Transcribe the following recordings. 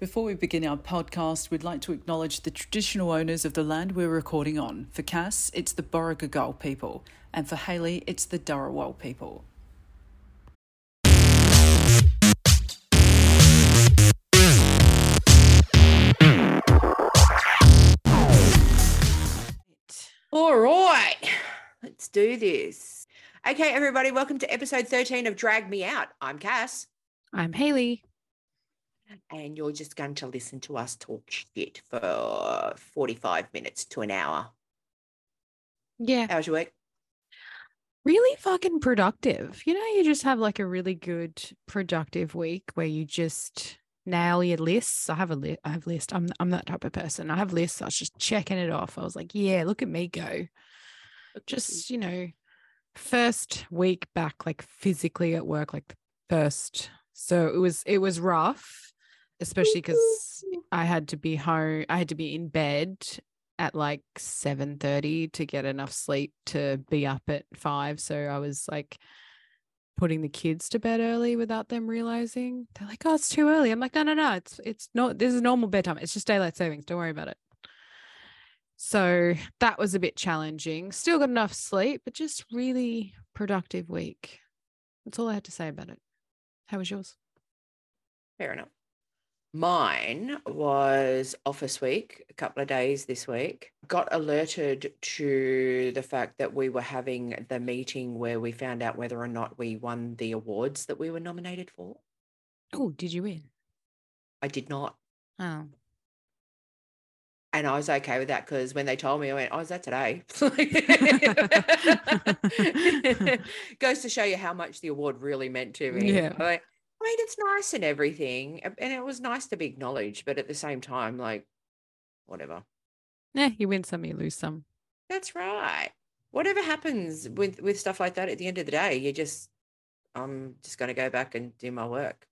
Before we begin our podcast, we'd like to acknowledge the traditional owners of the land we're recording on. For Cass, it's the Borrigagal people, and for Haley, it's the Dharawal people. All right, let's do this. Okay, everybody, welcome to episode 13 of Drag Me Out. I'm Cass, I'm Haley. And you're just going to listen to us talk shit for 45 minutes to an hour. Yeah, How's your week? really fucking productive. You know, you just have like a really good productive week where you just nail your lists. I have a list. I have list. I'm I'm that type of person. I have lists. I was just checking it off. I was like, yeah, look at me go. Just you know, first week back, like physically at work, like the first. So it was it was rough, especially because I had to be home. I had to be in bed at like 7:30 to get enough sleep to be up at 5 so I was like putting the kids to bed early without them realizing. They're like oh it's too early. I'm like no no no it's it's not this is normal bedtime. It's just daylight savings. Don't worry about it. So that was a bit challenging. Still got enough sleep but just really productive week. That's all I had to say about it. How was yours? Fair enough. Mine was office week, a couple of days this week. Got alerted to the fact that we were having the meeting where we found out whether or not we won the awards that we were nominated for. oh did you win I did not. oh And I was okay with that because when they told me, I went, Oh, is that today? Goes to show you how much the award really meant to me. Yeah. Mean, it's nice and everything. And it was nice to be acknowledged, but at the same time, like, whatever. yeah you win some you lose some That's right. Whatever happens with with stuff like that at the end of the day, you just I'm just gonna go back and do my work.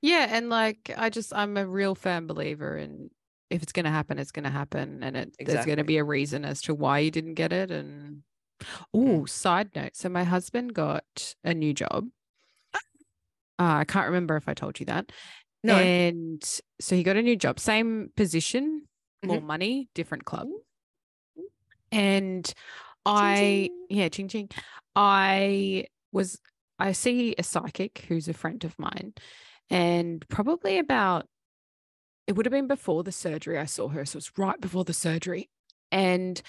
Yeah, and like I just I'm a real firm believer in if it's going to happen, it's going to happen, and it there's going to be a reason as to why you didn't get it. And oh, side note, so my husband got a new job. Uh, I can't remember if I told you that. No. And so he got a new job, same position, more Mm-hmm. money, different club. And I, ching. yeah, ching ching. I was, I see a psychic who's a friend of mine, and probably about, it would have been before the surgery I saw her. So it's right before the surgery. And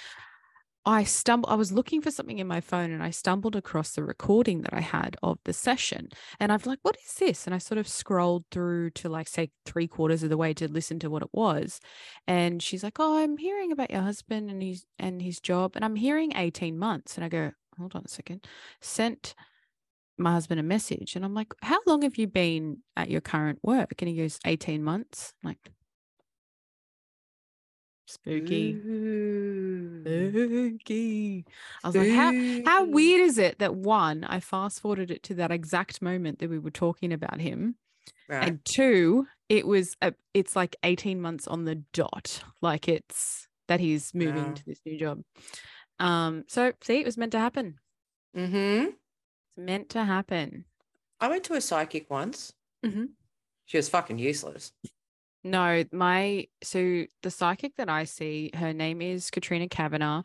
I stumbled, I was looking for something in my phone and I stumbled across the recording that I had of the session. And I've like, what is this? And I sort of scrolled through to like, say, three quarters of the way to listen to what it was. And she's like, Oh, I'm hearing about your husband and his and his job. And I'm hearing 18 months. And I go, hold on a second. Sent my husband a message. And I'm like, How long have you been at your current work? And he goes, 18 months. I'm like, spooky. Ooh. Spooky. I was like, how how weird is it that one, I fast forwarded it to that exact moment that we were talking about him. Right. And two, it was a, it's like 18 months on the dot. Like it's that he's moving Wow. to this new job. Um, so see, it was meant to happen. mm-hmm. It's meant to happen. I went to a psychic once. Mhm. She was fucking useless. No, my so the psychic that I see, her name is Katrina Kavanagh,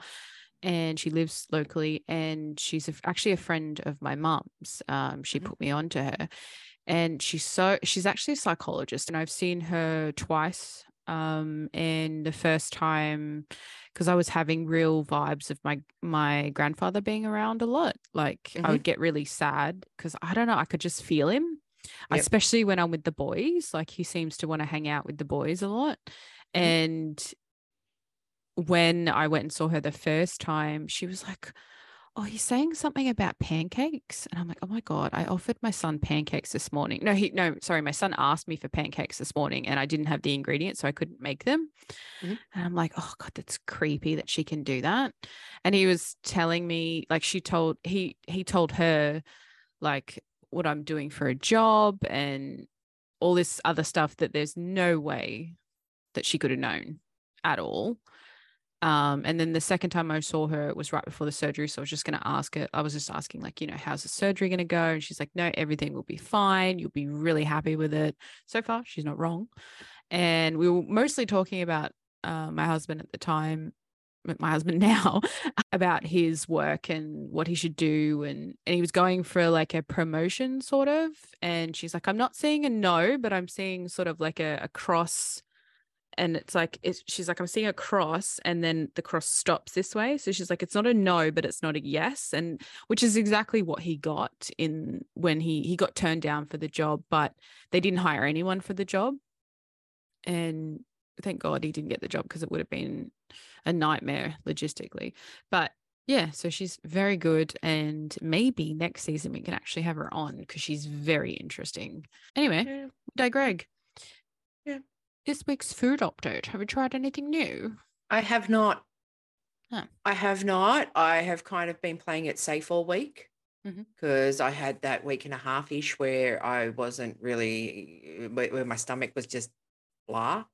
and she lives locally, and she's a, actually a friend of my mum's. Um, she Mhm. put me on to her, and she's so she's actually a psychologist, and I've seen her twice. Um, and the first time, because I was having real vibes of my my grandfather being around a lot. Like I Mhm. would get really sad because I don't know, I could just feel him Yep. especially when I'm with the boys. Like he seems to want to hang out with the boys a lot. Mhm. And when I went and saw her the first time, she was like, Oh, he's saying something about pancakes. And I'm like, Oh my God, I offered my son pancakes this morning. No, he, no, sorry, my son asked me for pancakes this morning and I didn't have the ingredients, so I couldn't make them. Mhm. And I'm like, Oh God, that's creepy that she can do that. And he was telling me, like, she told, he, he told her, like, what I'm doing for a job and all this other stuff that there's no way that she could have known at all. Um, and then the second time I saw her, it was right before the surgery. So I was just going to ask her, I was just asking, like, you know, how's the surgery going to go? And she's like, no, everything will be fine. You'll be really happy with it. So far, she's not wrong. and we were mostly talking about uh, my husband at the time, my husband now, about his work and what he should do, and and he was going for like a promotion sort of, and she's like, I'm not seeing a no, but I'm seeing sort of like a, a cross and it's like it's, she's like i'm seeing a cross and then the cross stops this way so she's like it's not a no but it's not a yes and which is exactly what he got in when he he got turned down for the job but they didn't hire anyone for the job and thank god he didn't get the job because it would have been a nightmare logistically but yeah so she's very good and maybe next season we can actually have her on because she's very interesting anyway Yeah. Day Greg. Yeah. This week's food update. Have you tried anything new? I have not. Huh. I have not. I have kind of been playing it safe all week mm-hmm. because I had that week and a half ish where I wasn't really, where my stomach was just blah.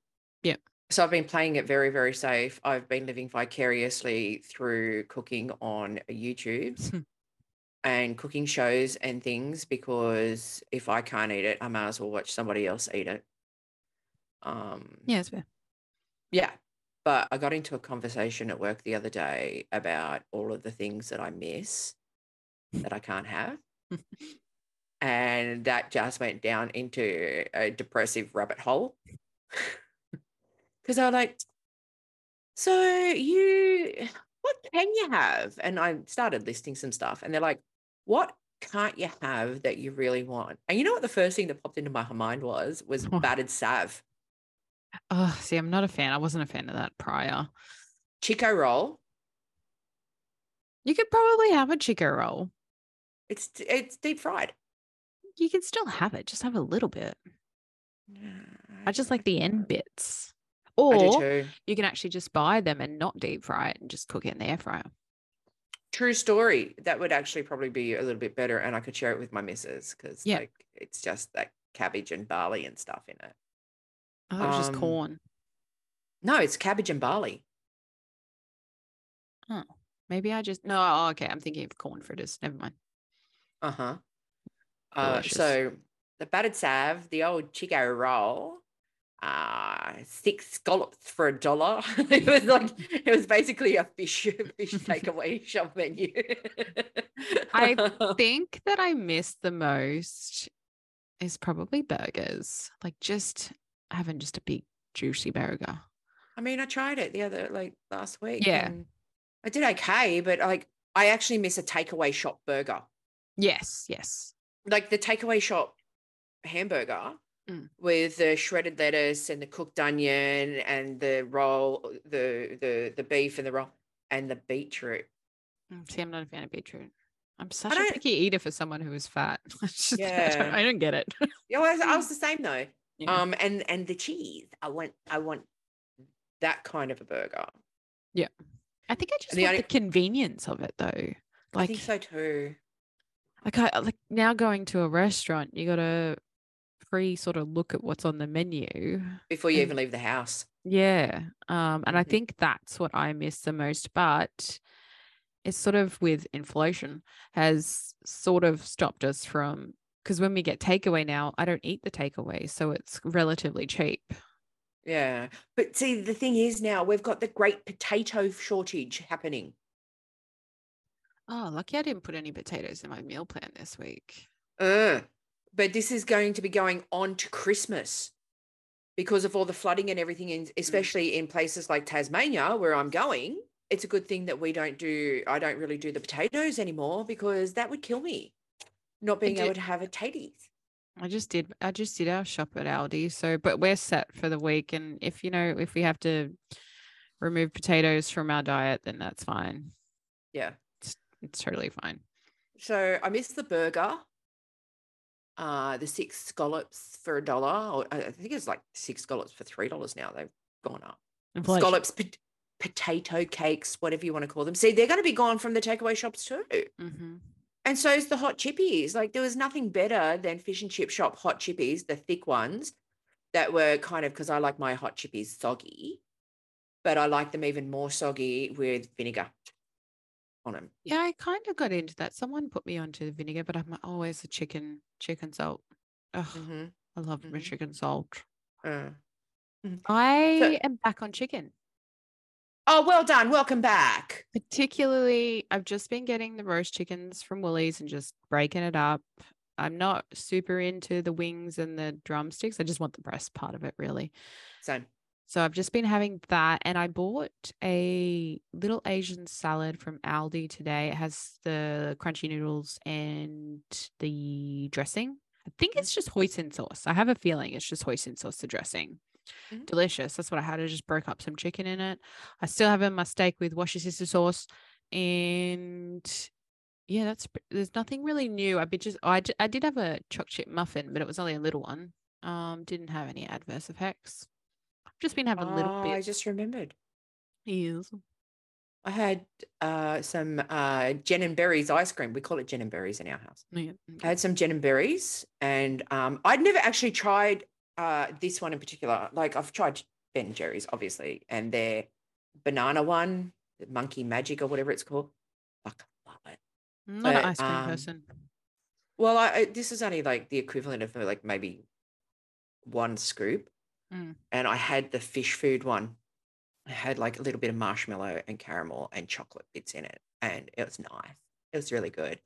Yeah. So I've been playing it very, very safe. I've been living vicariously through cooking on YouTube's Hmm. and cooking shows and things because if I can't eat it, I might as well watch somebody else eat it. Um, Yeah, it's fair. yeah. But I got into a conversation at work the other day about all of the things that I miss that I can't have. and that just went down into a depressive rabbit hole. Because I was like, so you, what can you have? And I started listing some stuff, and they're like, what can't you have that you really want? And you know what the first thing that popped into my mind was was What? battered sav, Oh, see, I'm not a fan. I wasn't a fan of that prior. Chiko roll. You could probably have a Chiko roll. It's it's deep fried. You can still have it, just have a little bit. I just like the end bits. Or you can actually just buy them and not deep fry it and just cook it in the air fryer. True story. That would actually probably be a little bit better, and I could share it with my missus because Yeah. like it's just that cabbage and barley and stuff in it. Oh, it was just Um, corn. No, it's cabbage and barley. Oh, maybe I just no. Oh, okay, I'm thinking of corn fritters. Never mind. Uh-huh. Uh Delicious. So the battered sav, the old Chiko roll, uh, six scallops for a dollar. it was like it was basically a fish fish takeaway shop menu. I think that I miss the most is probably burgers. Like just having just a big juicy burger. I mean, I tried it the other like last week. Yeah. and I did okay, but like I actually miss a takeaway shop burger. Yes, yes. Like the takeaway shop hamburger Mm. with the shredded lettuce and the cooked onion and the roll, the the the beef and the roll and the beetroot. Mm, See, I'm not a fan of beetroot. I'm such a picky eater for someone who is fat. Just- I, don't, Yeah. I don't get it. Yeah, I was, I was the same though. Yeah. Um, and and the cheese, I want I want that kind of a burger. Yeah, I think I just the want only- the convenience of it though. Like I think so too. like I like now going to a restaurant, you got to pre sort of look at what's on the menu. Before you even leave the house. Yeah. Um, and I Mhm. think that's what I miss the most. But it's sort of with inflation has sort of stopped us from because when we get takeaway now, I don't eat the takeaway, so it's relatively cheap. Yeah. But see, the thing is now we've got the great potato shortage happening. Oh, lucky I didn't put any potatoes in my meal plan this week. Uh, but this is going to be going on to Christmas because of all the flooding and everything, in, mm. especially in places like Tasmania, where I'm going. It's a good thing that we don't do, I don't really do the potatoes anymore because that would kill me. Not being able to have a taties. I just did I just did our shop at Aldi. So but we're set for the week. And if you know, if we have to remove potatoes from our diet, then that's fine. Yeah. It's it's totally fine. So I missed the burger. Uh, the six scallops for a dollar, or I think it's like six scallops for three dollars now. They've gone up. Inflation. Scallops, pot- potato cakes, whatever you want to call them. See, they're going to be gone from the takeaway shops too. hmm And so is the hot chippies. Like there was nothing better than fish and chip shop hot chippies, the thick ones that were kind of because I like my hot chippies soggy, but I like them even more soggy with vinegar on them. Yeah, I kind of got into that. Someone put me onto the vinegar, but I'm always a chicken chicken salt. Ugh, Mm-hmm. I love my Mhm. chicken salt. Uh, I am back on chicken. Oh, well done. Welcome back. Particularly, I've just been getting the roast chickens from Woolies and just breaking it up. I'm not super into the wings and the drumsticks. I just want the breast part of it, really. Same. So I've just been having that. And I bought a little Asian salad from Aldi today. It has the crunchy noodles and the dressing. I think it's just hoisin sauce. I have a feeling it's just hoisin sauce, the dressing. Mhm. Delicious. That's what I had. I just broke up some chicken in it. I still have my steak with sister sauce. And yeah, that's there's nothing really new. I bit just I, I did have a choc chip muffin, but it was only a little one. Um, didn't have any adverse effects. Just been having a little Oh, bit. I just remembered. Yes. I had uh, some uh, Jen and Berries ice cream. We call it Jen and Berries in our house. Yeah. I had some Jen and Berries, and um, I'd never actually tried uh, this one in particular. Like I've tried Ben and Jerry's, obviously, and their banana one, the Monkey Magic or whatever it's called. Fuck, love it. I'm not an ice cream um, person. Well, I, I this is only like the equivalent of like maybe one scoop, Mm. and I had the Phish Food one. I had like a little bit of marshmallow and caramel and chocolate bits in it, and it was nice. It was really good,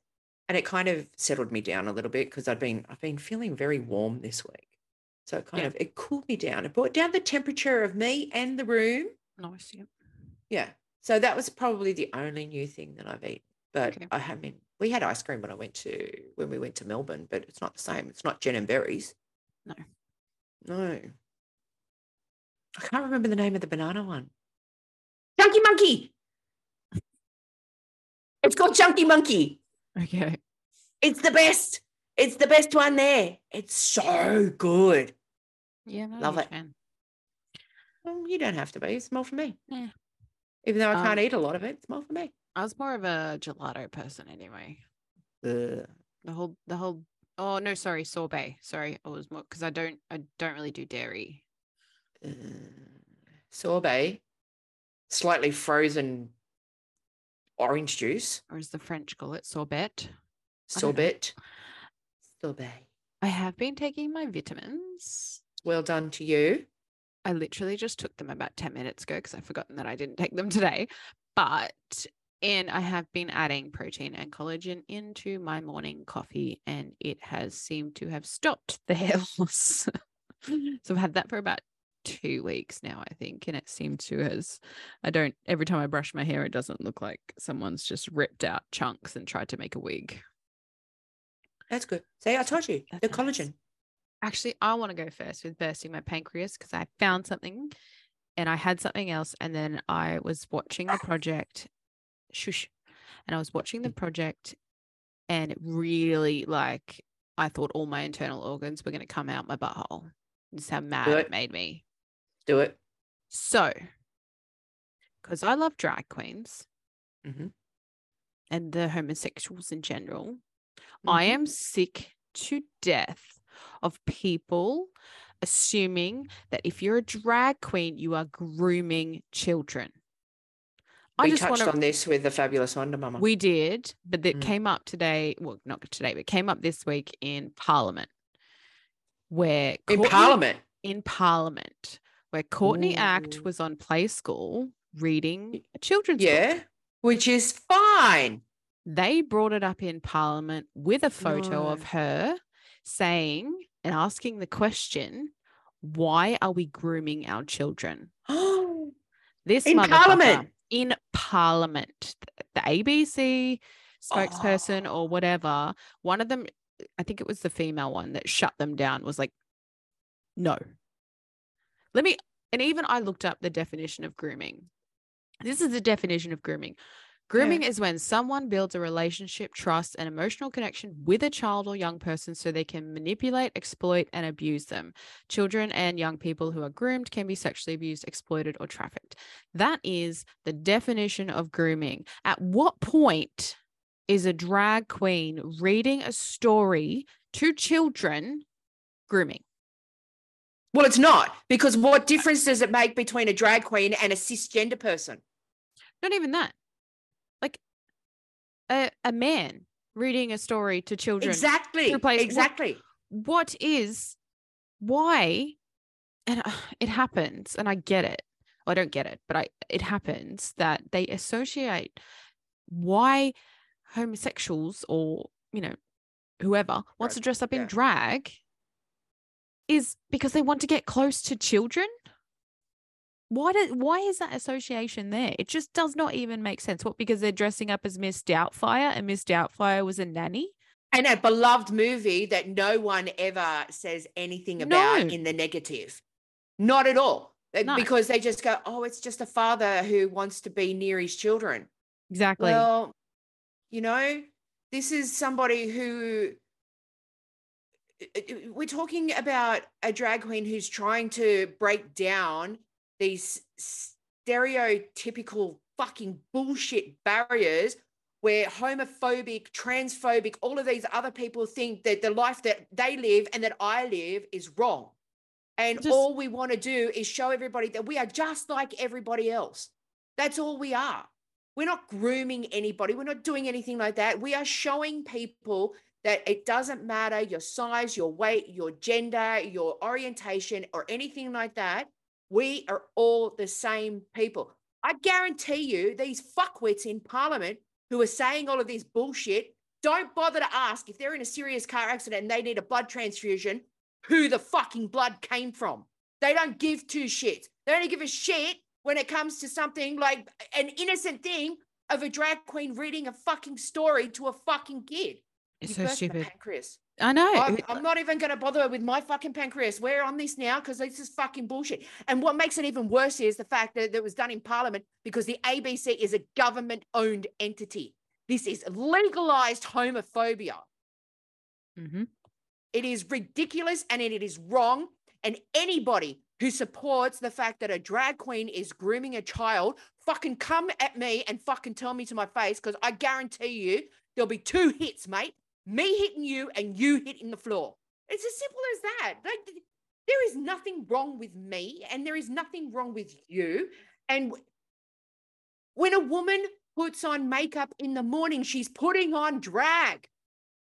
and it kind of settled me down a little bit because I'd been I've been feeling very warm this week, so it kind Yeah. of it cooled me down. It brought down the temperature of me and the room. Nice. Yeah. Yeah, so that was probably the only new thing that I've eaten. But Okay. I haven't. We had ice cream when I went to when we went to Melbourne, but it's not the same. It's not Jen and Berries. No. No. I can't remember the name of the banana one. Chunky Monkey. It's called Chunky Monkey. Okay. It's the best. It's the best one there. It's so good. Yeah. Love it. Well, you don't have to be. It's more for me. Yeah. Even though I Um, can't eat a lot of it, it's more for me. I was more of a gelato person anyway. Ugh. The whole, the whole. Oh no, sorry, sorbet. Sorry, I was more because I don't, I don't really do dairy. Sorbet, slightly frozen orange juice, or as the French call it, sorbet. I don't know. sorbet, sorbet. I have been taking my vitamins. Well done to you. I literally just took them about 10 minutes ago because I've forgotten that I didn't take them today. But and I have been adding protein and collagen into my morning coffee, and it has seemed to have stopped the hair loss. so I've had that for about two weeks now, I think, and it seemed to has. I don't every time I brush my hair, it doesn't look like someone's just ripped out chunks and tried to make a wig. That's good. See, I told you That's the nice. collagen. Actually, I want to go first with bursting my pancreas because I found something and I had something else. And then I was watching the project. Shush. And I was watching the mm. project and it really like I thought all my internal organs were going to come out my butthole. This is how mad it. it made me. Do it. So, because I love drag queens Mhm. and the homosexuals in general, I Mhm. am sick to death of people assuming that if you're a drag queen, you are grooming children. I We touched to. on this with the fabulous Wonder Mama. We did, but it Mm. came up today. Well, not today, but came up this week in Parliament, where in Parliament. in Parliament, where Courtney Act was on Play School reading a children's book. Yeah, which is fine. They brought it up in Parliament with a photo of her saying and asking the question, why are we grooming our children? This In Parliament? In Parliament. The ABC spokesperson Oh. or whatever, one of them, I think it was the female one that shut them down, was like, no. Let me, and even I looked up the definition of grooming. This is the definition of grooming. Grooming is when someone builds a relationship, trust, and emotional connection with a child or young person so they can manipulate, exploit, and abuse them. Children and young people who are groomed can be sexually abused, exploited, or trafficked. That is the definition of grooming. At what point is a drag queen reading a story to children grooming? Well, it's not because what difference does it make between a drag queen and a cisgender person? Not even that. Like a, a man reading a story to children. Exactly. through plays- what- Exactly. what is why and uh, it happens, and I get it. I don't get it, but I it happens that they associate why homosexuals or you know whoever wants to dress up in drag is because they want to get close to children why did why is that association there it just does not even make sense what because they're dressing up as miss doubtfire and miss doubtfire was a nanny And a beloved movie that no one ever says anything about No. in the negative. Not at all. No. Because they just go, oh, it's just a father who wants to be near his children. exactly Well, you know, this is somebody who uh, uh, we're talking about a drag queen who's trying to break down these stereotypical fucking bullshit barriers where homophobic, transphobic, all of these other people think that the life that they live and that I live is wrong. And Just- all we want to do is show everybody that we are just like everybody else. That's all we are. We're not grooming anybody. We're not doing anything like that. We are showing people that it doesn't matter your size, your weight, your gender, your orientation, or anything like that. We are all the same people. I guarantee you, these fuckwits in Parliament who are saying all of this bullshit don't bother to ask if they're in a serious car accident and they need a blood transfusion, who the fucking blood came from. They don't give two shits. They only give a shit when it comes to something like an innocent thing of a drag queen reading a fucking story to a fucking kid. It's You so stupid Pancreas. i know I'm, I'm not even going to bother with my fucking pancreas. We're on this now because this is fucking bullshit. And what makes it even worse is the fact that it was done in Parliament because the ABC is a government owned entity. This is legalized homophobia. Mhm. It is ridiculous and it is wrong. And anybody who supports the fact that a drag queen is grooming a child, fucking come at me and fucking tell me to my face because I guarantee you there'll be two hits, mate. Me hitting you and you hitting the floor. It's as simple as that. Like, there is nothing wrong with me and there is nothing wrong with you. And when a woman puts on makeup in the morning, she's putting on drag.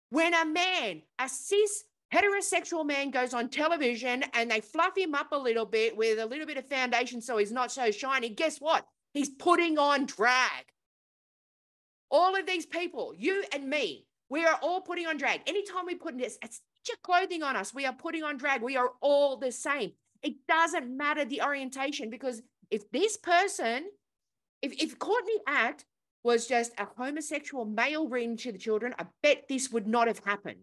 When a man, a cis heterosexual man goes on television and they fluff him up a little bit with a little bit of foundation so he's not so shiny, guess what? He's putting on drag. All of these people, you and me, we are all putting on drag. Anytime we put this of clothing on us, we are putting on drag. We are all the same. It doesn't matter the orientation because if this person, if, if Courtney Act was just a homosexual male reading to the children, I bet this would not have happened.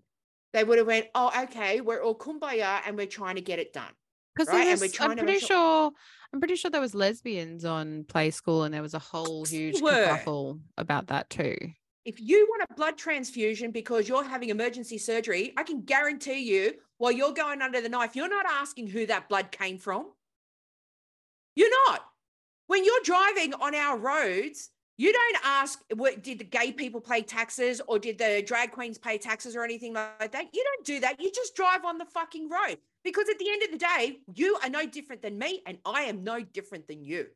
They would have went, oh, okay, we're all kumbaya and we're trying to get it done. Because right? I'm pretty sure- sure I'm pretty sure there was lesbians on Play School, and there was a whole huge were. kerfuffle about that too. If you want a blood transfusion because you're having emergency surgery, I can guarantee you while you're going under the knife, you're not asking who that blood came from. You're not. When you're driving on our roads, you don't ask, what, did the gay people pay taxes or did the drag queens pay taxes or anything like that? You don't do that. You just drive on the fucking road because at the end of the day, you are no different than me and I am no different than you.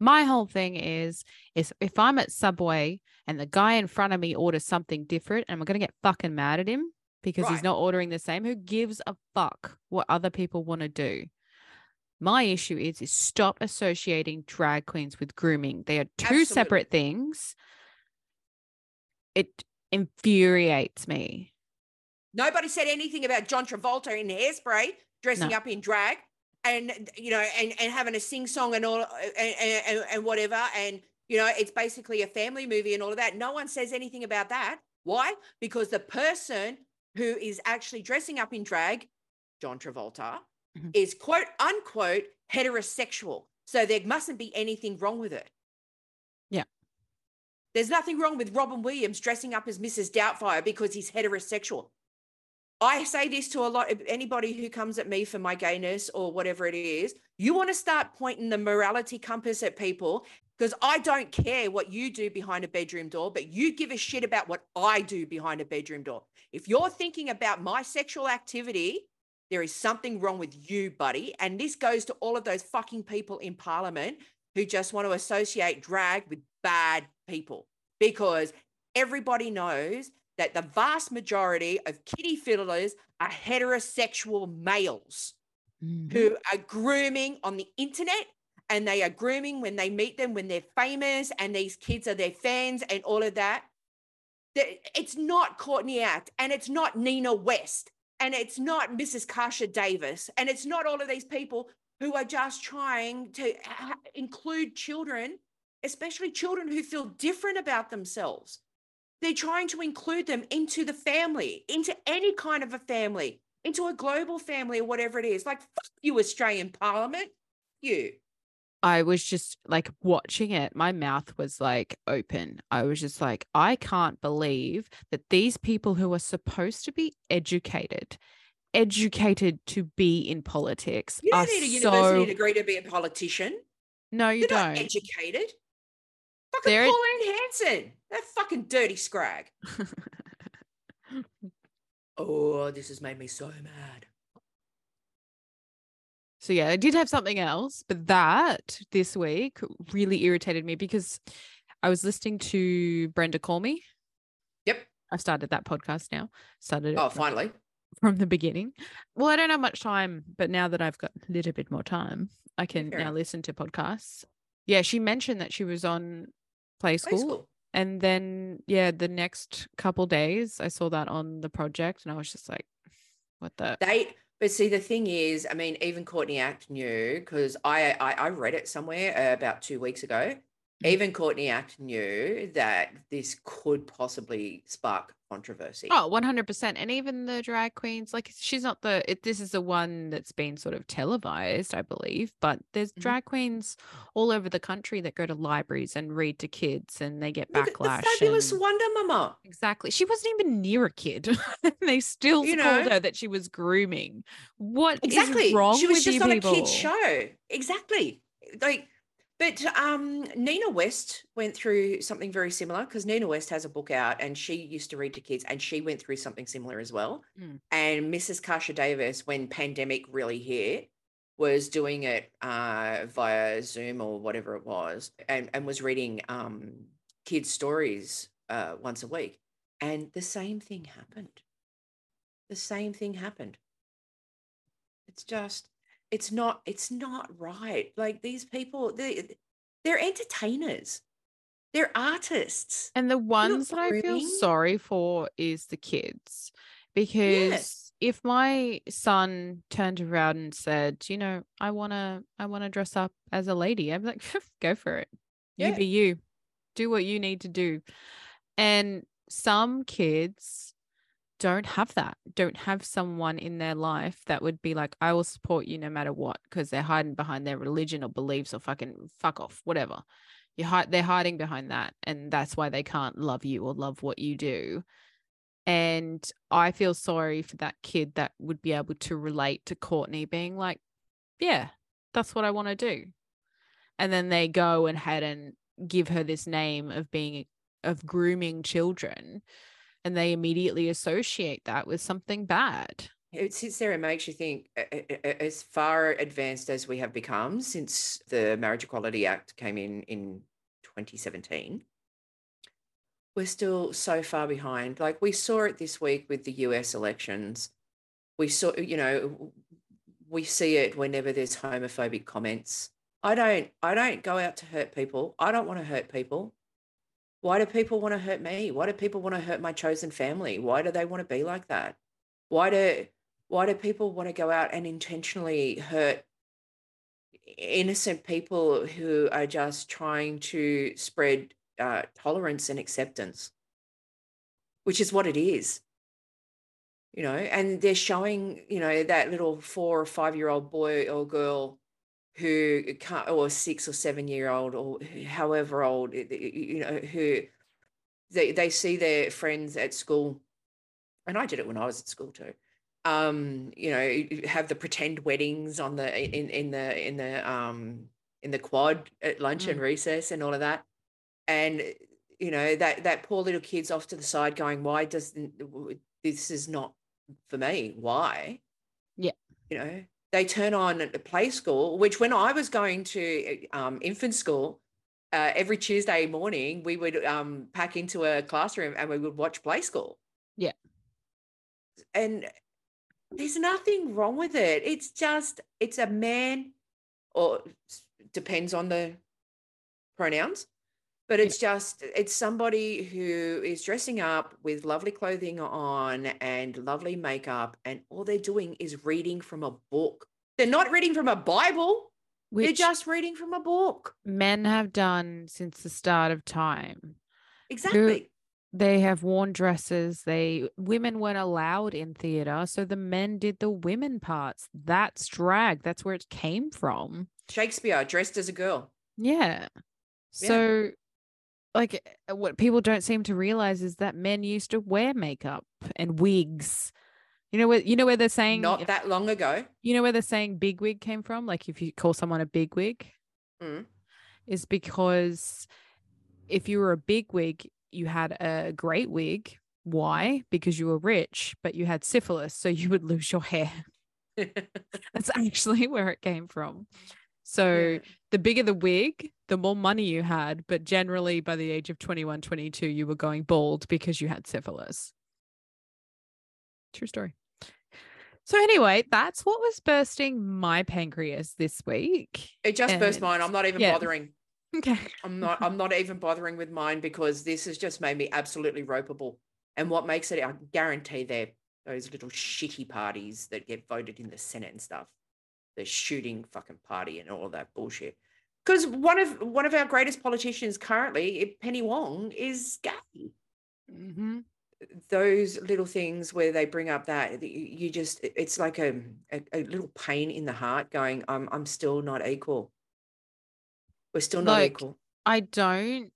My whole thing is, is if I'm at Subway and the guy in front of me orders something different, and I'm gonna get fucking mad at him because he's not ordering the same. Who gives a fuck what other people want to do? My issue is, is stop associating drag queens with grooming. They are two Absolutely. separate things. It infuriates me. Nobody said anything about John Travolta in hairspray dressing No. up in drag and you know and, and having a sing song and all and, and, and whatever and you know it's basically a family movie and all of that no one says anything about that why because the person who is actually dressing up in drag john travolta Mhm. is quote unquote heterosexual so there mustn't be anything wrong with it Yeah. there's nothing wrong with robin williams dressing up as mrs doubtfire because he's heterosexual I say this to a lot of anybody who comes at me for my gayness or whatever it is. You want to start pointing the morality compass at people because I don't care what you do behind a bedroom door, but you give a shit about what I do behind a bedroom door. If you're thinking about my sexual activity, there is something wrong with you, buddy. And this goes to all of those fucking people in parliament who just want to associate drag with bad people because everybody knows that the vast majority of kitty fiddlers are heterosexual males. Mhm. who are grooming on the internet and they are grooming when they meet them when they're famous and these kids are their fans and all of that. It's not Courtney Act and it's not Nina West and it's not Mrs. Kasha Davis and it's not all of these people who are just trying to include children, especially children who feel different about themselves. They're trying to include them into the family, into any kind of a family, into a global family or whatever it is. Like, fuck you, Australian Parliament. You. I was just like watching it, my mouth was like open. I was just like, I can't believe that these people who are supposed to be educated, educated to be in politics, You don't need a university degree to be a politician. No, you You're not don't. educated. Fucking They're- Pauline Hanson. That fucking dirty scrag. Oh, this has made me so mad. So yeah, I did have something else, but that this week really irritated me because I was listening to Brenda Call Me. Yep. I've started that podcast now. Started it Oh, finally. from the beginning. Well, I don't have much time, but now that I've got a little bit more time, I can now listen to podcasts. Yeah, she mentioned that she was on Play Play School. school. And then, yeah, the next couple days, I saw that on the project and I was just like, what the? They, but see, the thing is, I mean, even Courtney Act knew because I, I I read it somewhere uh, about two weeks ago. Mhm. Even Courtney Act knew that this could possibly spark controversy. Oh, 100%. And even the drag queens, like she's not the, it, this is the one that's been sort of televised, I believe, but there's Mhm. drag queens all over the country that go to libraries and read to kids and they get backlash. the fabulous and- Wonder Mama. Exactly. She wasn't even near a kid. they still You called know? her that she was grooming. What Exactly. wrong she was just on people? a kids show. Exactly. Like, but um, Nina West went through something very similar because Nina West has a book out and she used to read to kids and she went through something similar as well. Mm. And Mrs. Kasha Davis, when pandemic really hit, was doing it uh, via Zoom or whatever it was, and, and was reading um, kids' stories uh, once a week. And the same thing happened. The same thing happened. It's just, it's not, it's not right. Like these people, they, they're entertainers. They're artists. And the ones that I feel sorry for is the kids. Because if my son turned around and said, you know, I wanna I wanna dress up as a lady, I'm like, go for it. You Yeah. be you. Do what you need to do. And some kids don't have that, don't have someone in their life that would be like, I will support you no matter what, because they're hiding behind their religion or beliefs or fucking fuck off, whatever. You hide, they're hiding behind that, and that's why they can't love you or love what you do. And I feel sorry for that kid that would be able to relate to Courtney being like, yeah, that's what I want to do. And then they go and had and give her this name of being of grooming children and they immediately associate that with something bad. It sits there and makes you think, as far advanced as we have become since the Marriage Equality Act came in in 2017, we're still so far behind. Like we saw it this week with the US elections. We saw, you know, we see it whenever there's homophobic comments. I don't, I don't go out to hurt people. I don't want to hurt people. Why do people want to hurt me? Why do people want to hurt my chosen family? Why do they want to be like that? Why do why do people want to go out and intentionally hurt innocent people who are just trying to spread uh, tolerance and acceptance, which is what it is. You know, and they're showing, you know, that little four or five year old boy or girl who can't, or six or seven year old, or however old, you know, who they, they see their friends at school. And I did it when I was at school too um you know have the pretend weddings on the in in the in the um in the quad at lunch and recess and all of that and you know that that poor little kid's off to the side going why doesn't this is not for me why Yeah. you know they turn on at the play school which when i was going to um infant school uh, every tuesday morning we would um pack into a classroom and we would watch play school Yeah. and There's nothing wrong with it. It's just it's a man, or depends on the pronouns, but it's just it's somebody who is dressing up with lovely clothing on and lovely makeup, and all they're doing is reading from a book. They're not reading from a Bible. they're just reading from a book. men have done since the start of time. Exactly. They have worn dresses. They women weren't allowed in theater, so the men did the women parts. That's drag. That's where it came from. Shakespeare dressed as a girl. Yeah. Yeah. Like, uh, what people don't seem to realize is that men used to wear makeup and wigs. You know where you know where they're saying Not that long ago. you know where they're saying big wig came from? Like if you call someone a big wig, Mm. is because if you were a big wig, you had a great wig. Why? Because you were rich, but you had syphilis, so you would lose your hair. That's actually where it came from. So Yeah. The bigger the wig, the more money you had. But generally, by the age of 21, 22, you were going bald because you had syphilis. True story. So, anyway, that's what was bursting my pancreas this week. It just burst mine. I'm not even yeah. bothering. Okay. I'm not I'm not even bothering with mine because this has just made me absolutely ropeable. And what makes it, I guarantee they're those little shitty parties that get voted in the Senate and stuff. The shooting fucking party and all that bullshit. Because one of one of our greatest politicians currently, Penny Wong, is gay. Mm-hmm. Those little things where they bring up that you you just it's like a, a, a little pain in the heart going, I'm I'm still not equal. We're still not Like, equal. I don't,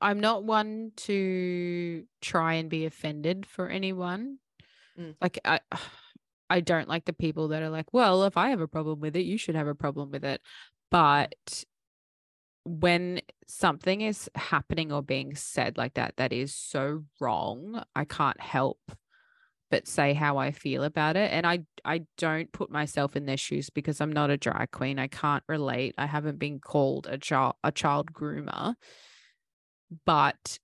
I'm not one to try and be offended for anyone. Mm. Like, I, I don't like the people that are like, well, if I have a problem with it, you should have a problem with it. But when something is happening or being said like that, that is so wrong, I can't help but say how I feel about it. And I I don't put myself in their shoes because I'm not a drag queen. I can't relate. I haven't been called a child a child groomer. But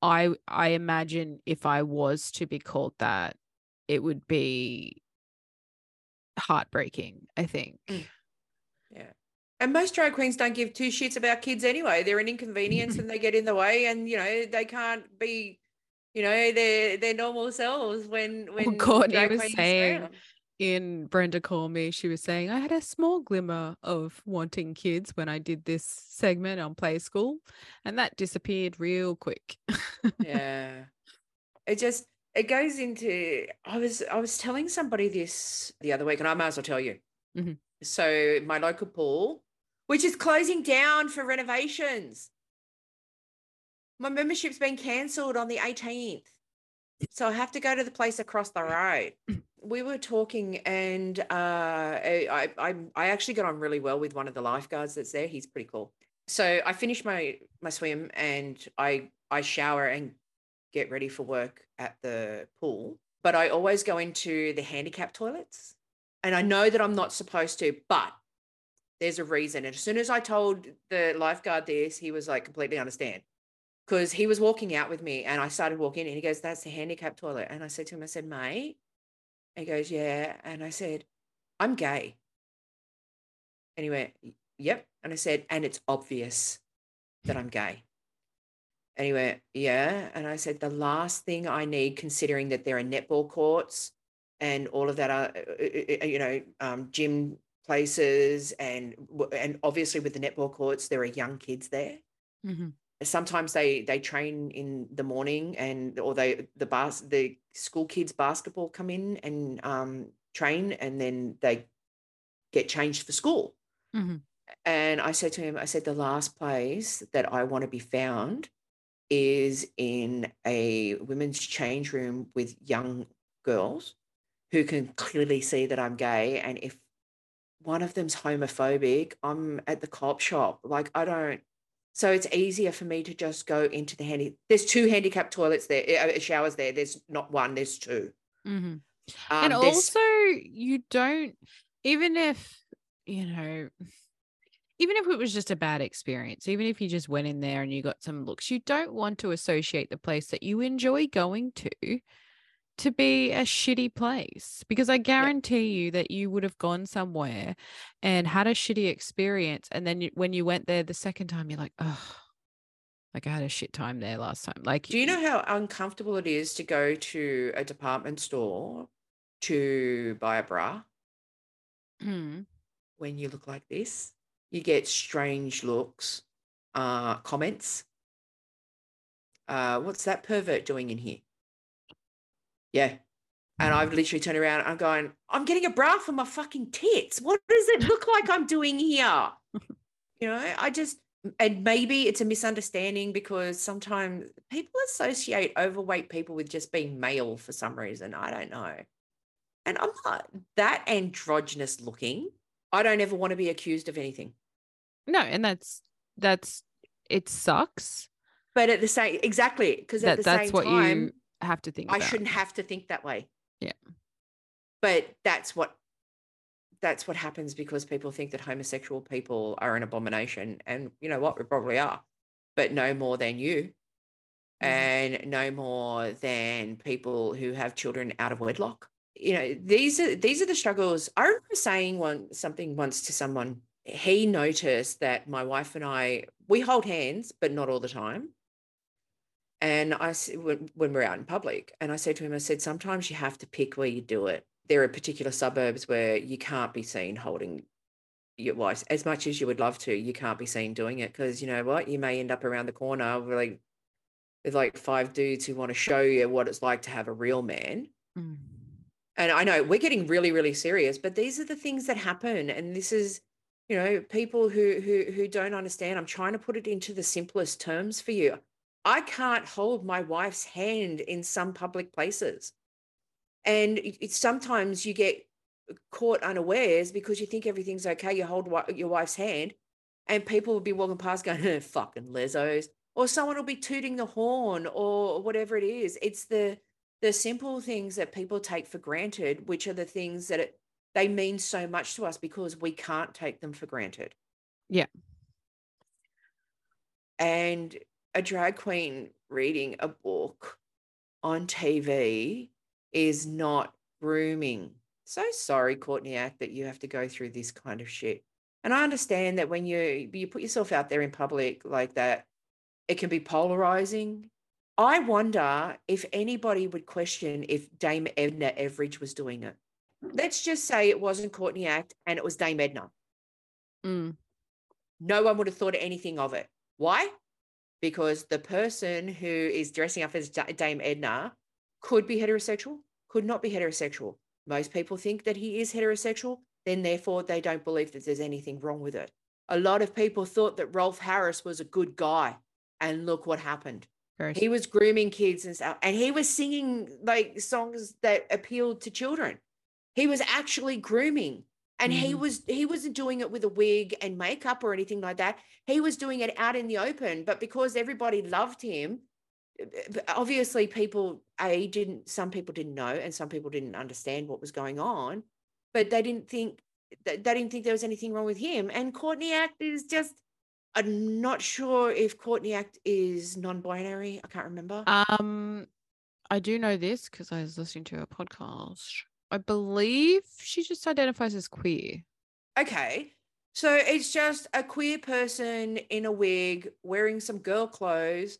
I I imagine if I was to be called that, it would be heartbreaking, I think. Mm. Yeah. And most drag queens don't give two shits about kids anyway. They're an inconvenience and they get in the way and you know, they can't be, you know, their their normal selves when when Courtney drag was saying- in Brenda Call Me, she was saying, I had a small glimmer of wanting kids when I did this segment on Play School, and that disappeared real quick. yeah. It just it goes into I was I was telling somebody this the other week, and I might as well tell you. Mhm. So my local pool, which is closing down for renovations. My membership's been cancelled on the 18th. So I have to go to the place across the road. We were talking, and uh, I, I I actually got on really well with one of the lifeguards that's there. He's pretty cool. So I finished my my swim, and I I shower and get ready for work at the pool. But I always go into the handicap toilets, and I know that I'm not supposed to, but there's a reason. And as soon as I told the lifeguard this, he was like, completely understand. Because he was walking out with me and I started walking in and he goes, That's the handicap toilet. And I said to him, I said, mate. He goes, Yeah. And I said, I'm gay. And he went, Yep. And I said, And it's obvious that I'm gay. Went, Yeah. And I said, The last thing I need, considering that there are netball courts and all of that, are, uh, uh, you know, um, gym places, and and obviously with the netball courts, there are young kids there. Mhm. Sometimes they they train in the morning, and or they the bas the school kids basketball come in and um, train, and then they get changed for school. Mhm. And I said to him, I said, the last place that I want to be found is in a women's change room with young girls who can clearly see that I'm gay. And if one of them's homophobic, I'm at the cop shop. Like, I don't. So it's easier for me to just go into the handy. There's two handicap toilets there, uh, showers there. There's not one, there's two. Mhm. Um, and also, you don't, even if, you know, even if it was just a bad experience, even if you just went in there and you got some looks, you don't want to associate the place that you enjoy going to to be a shitty place because I guarantee you that you would have gone somewhere and had a shitty experience. And then you, when you went there the second time, you're like, oh, like I had a shit time there last time. Like, Do you know how uncomfortable it is to go to a department store to buy a bra Mm, when you look like this? You get strange looks, uh, comments. Uh, what's that pervert doing in here? Yeah. And I've literally turned around. I'm going, I'm getting a bra for my fucking tits. What does it look like I'm doing here? You know, I just, and maybe it's a misunderstanding because sometimes people associate overweight people with just being male for some reason. I don't know. And I'm not that androgynous looking. I don't ever want to be accused of anything. No, and that's that's it sucks. But at the same, exactly, because at the that's same what time, you have to think I about. shouldn't have to think that way. Yeah. But that's what that's what happens because people think that homosexual people are an abomination. And you know what? We probably are. But no more than you. Mhm. And no more than people who have children out of wedlock. You know, these are these are the struggles. I remember saying one something once to someone. He noticed that my wife and I we hold hands, but not all the time. And I, when, when we're out in public, and I said to him, I said, sometimes you have to pick where you do it. There are particular suburbs where you can't be seen holding your wife as much as you would love to. You can't be seen doing it because you know what? You may end up around the corner with like with like five dudes who want to show you what it's like to have a real man. Mm. And I know we're getting really, really serious, but these are the things that happen. And this is, you know, people who who who don't understand. I'm trying to put it into the simplest terms for you. I can't hold my wife's hand in some public places. And it, sometimes you get caught unawares because you think everything's okay. You hold your wife's hand, and people will be walking past going, fucking lesos. Or someone will be tooting the horn or whatever it is. It's the the simple things that people take for granted, which are the things that it, they mean so much to us because we can't take them for granted. Yeah. And a drag queen reading a book on TV is not grooming. So sorry, Courtney Act, that you have to go through this kind of shit. And I understand that when you you put yourself out there in public like that, it can be polarizing. I wonder if anybody would question if Dame Edna Everage was doing it. Let's just say it wasn't Courtney Act and it was Dame Edna. Mm. No one would have thought anything of it. Why? Because the person who is dressing up as Dame Edna could be heterosexual, could not be heterosexual. Most people think that he is heterosexual, then therefore they don't believe that there's anything wrong with it. A lot of people thought that Rolf Harris was a good guy, and look what happened. He was grooming kids and stuff, and he was singing like songs that appealed to children. He was actually grooming, and he Mhm. was he wasn't doing it with a wig and makeup or anything like that. He was doing it out in the open, but because everybody loved him, uh, obviously people a didn't some people didn't know and some people didn't understand what was going on, but they didn't think they didn't think there was anything wrong with him. And Courtney Act is just. I'm not sure if Courtney Act is non-binary. I can't remember. Um, I do know this because I was listening to a podcast. I believe she just identifies as queer. Okay. So it's just a queer person in a wig wearing some girl clothes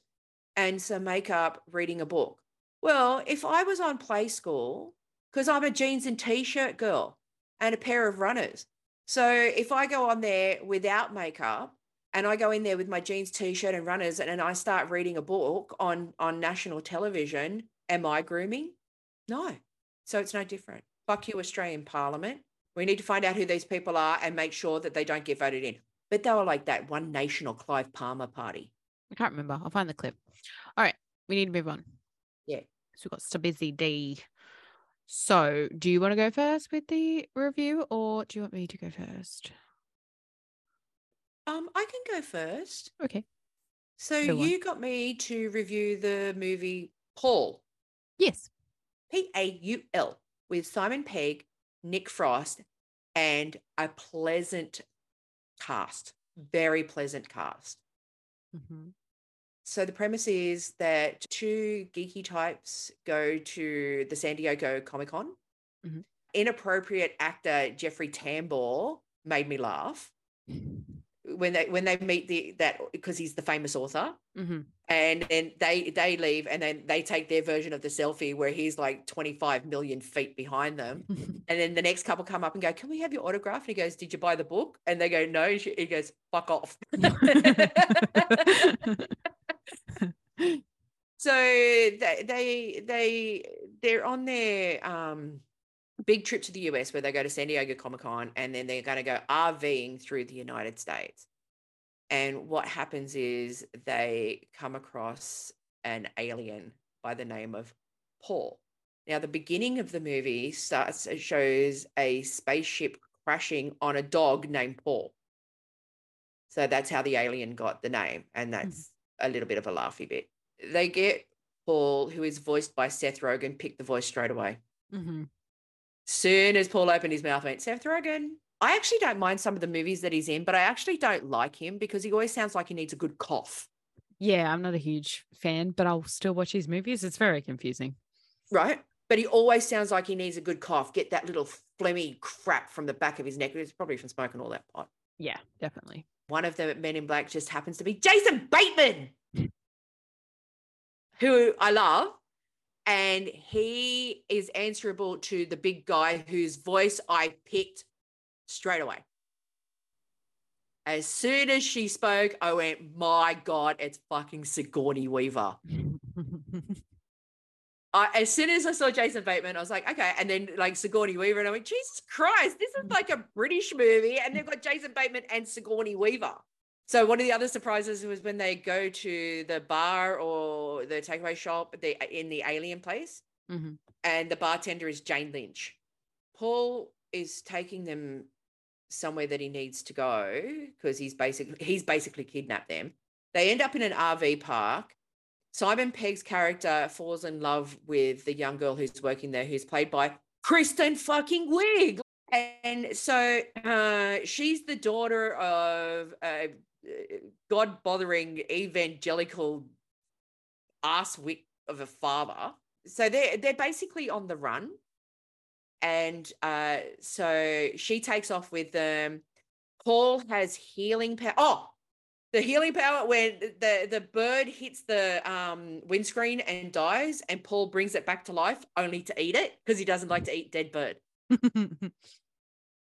and some makeup reading a book. Well, if I was on play school, because I'm a jeans and t shirt girl and a pair of runners. So if I go on there without makeup and I go in there with my jeans, t shirt, and runners and, and I start reading a book on, on national television, am I grooming? No. So it's no different. Fuck you, Australian Parliament. We need to find out who these people are and make sure that they don't get voted in. But they were like that One Nation or Clive Palmer party. I can't remember. I'll find the clip. All right, we need to move on. Yeah. So we've got so busy D. So, do you want to go first with the review, or do you want me to go first? Um, I can go first. Okay. So you got me to review the movie Paul, Yes. P A U L, with Simon Pegg, Nick Frost, and a pleasant cast. Very pleasant cast. hmm So the premise is that two geeky types go to the San Diego Comic Con. Mhm. Inappropriate actor Jeffrey Tambor made me laugh when they when they meet the that because he's the famous author. Mhm. and then they they leave and then they take their version of the selfie where he's like 25 million feet behind them. And then the next couple come up and go can we have your autograph? And he goes did you buy the book? And they go no. She- he goes fuck off. So they they they they're on their um big trip to the US where they go to San Diego Comic Con and then they're going to go RVing through the United States. And what happens is they come across an alien by the name of Paul. Now, the beginning of the movie starts it shows a spaceship crashing on a dog named Paul. So that's how the alien got the name, and that's a little bit of a laughy bit. They get Paul, who is voiced by Seth Rogen, pick the voice straight away. Mhm. Soon as Paul opened his mouth, I went, Seth Rogen. I actually don't mind some of the movies that he's in, but I actually don't like him because he always sounds like he needs a good cough. Yeah, I'm not a huge fan, but I'll still watch his movies. It's very confusing. Right. But he always sounds like he needs a good cough. Get that little phlegmy crap from the back of his neck. It's probably from smoking all that pot. Yeah, definitely. One of the men in black just happens to be Jason Bateman, who I love. And he is answerable to the big guy whose voice I picked straight away. As soon as she spoke, I went, My God, it's fucking Sigourney Weaver. I, as soon as I saw Jason Bateman, I was like, okay. And then like Sigourney Weaver, and I went, Jesus Christ, this is like a British movie, and they've got Jason Bateman and Sigourney Weaver. So one of the other surprises was when they go to the bar or the takeaway shop the, in the alien place, Mhm. and the bartender is Jane Lynch. Paul is taking them somewhere that he needs to go because he's basically he's basically kidnapped them. They end up in an RV park. Simon Pegg's character falls in love with the young girl who's working there, who's played by Kristen fucking Wiig. And so uh, she's the daughter of a God bothering evangelical asswick of a father. So they're they're basically on the run. And uh, so she takes off with them. Paul has healing power. Oh, the healing power when the the bird hits the um windscreen and dies and paul brings it back to life only to eat it because he doesn't like to eat dead bird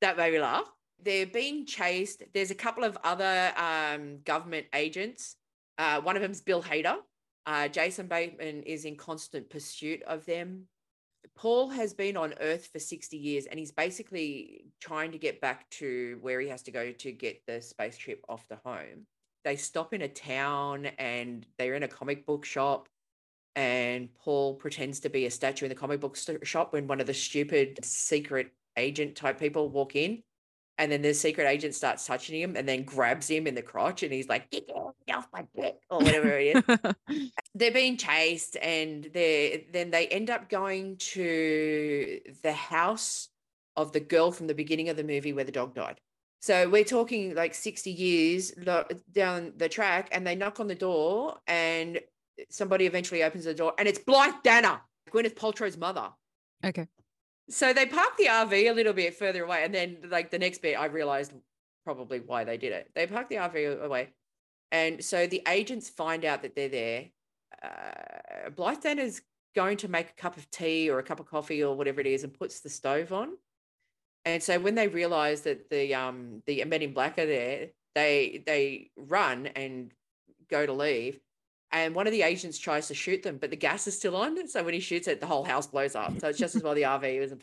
that made me laugh they're being chased. There's a couple of other um government agents. Uh one of them's bill hader. Uh jason bateman is in constant pursuit of them. Paul has been on earth for 60 years and he's basically trying to get back to where he has to go to get the space trip off the home. They stop in a town and they're in a comic book shop and paul pretends to be a statue in the comic book st- shop when one of the stupid secret agent type people walk in and then the secret agent starts touching him and then grabs him in the crotch and he's like get off my dick or whatever it is they're being chased and they then they end up going to the house of the girl from the beginning of the movie where the dog died so we're talking like 60 years down the track and they knock on the door and somebody eventually opens the door and it's Blythe Danner, Gwyneth Paltrow's mother. okay. So they park the RV a little bit further away. And then like the next bit, I realized probably why they did it. They park the RV away. And so the agents find out that they're there. Uh, Danner's going to make a cup of tea or a cup of coffee or whatever it is and puts the stove on. And so when they realize that the um the men in black are there, they they run and go to leave. And one of the agents tries to shoot them, but the gas is still on. So when he shoots it, the whole house blows up. So it's just as well the RV isn't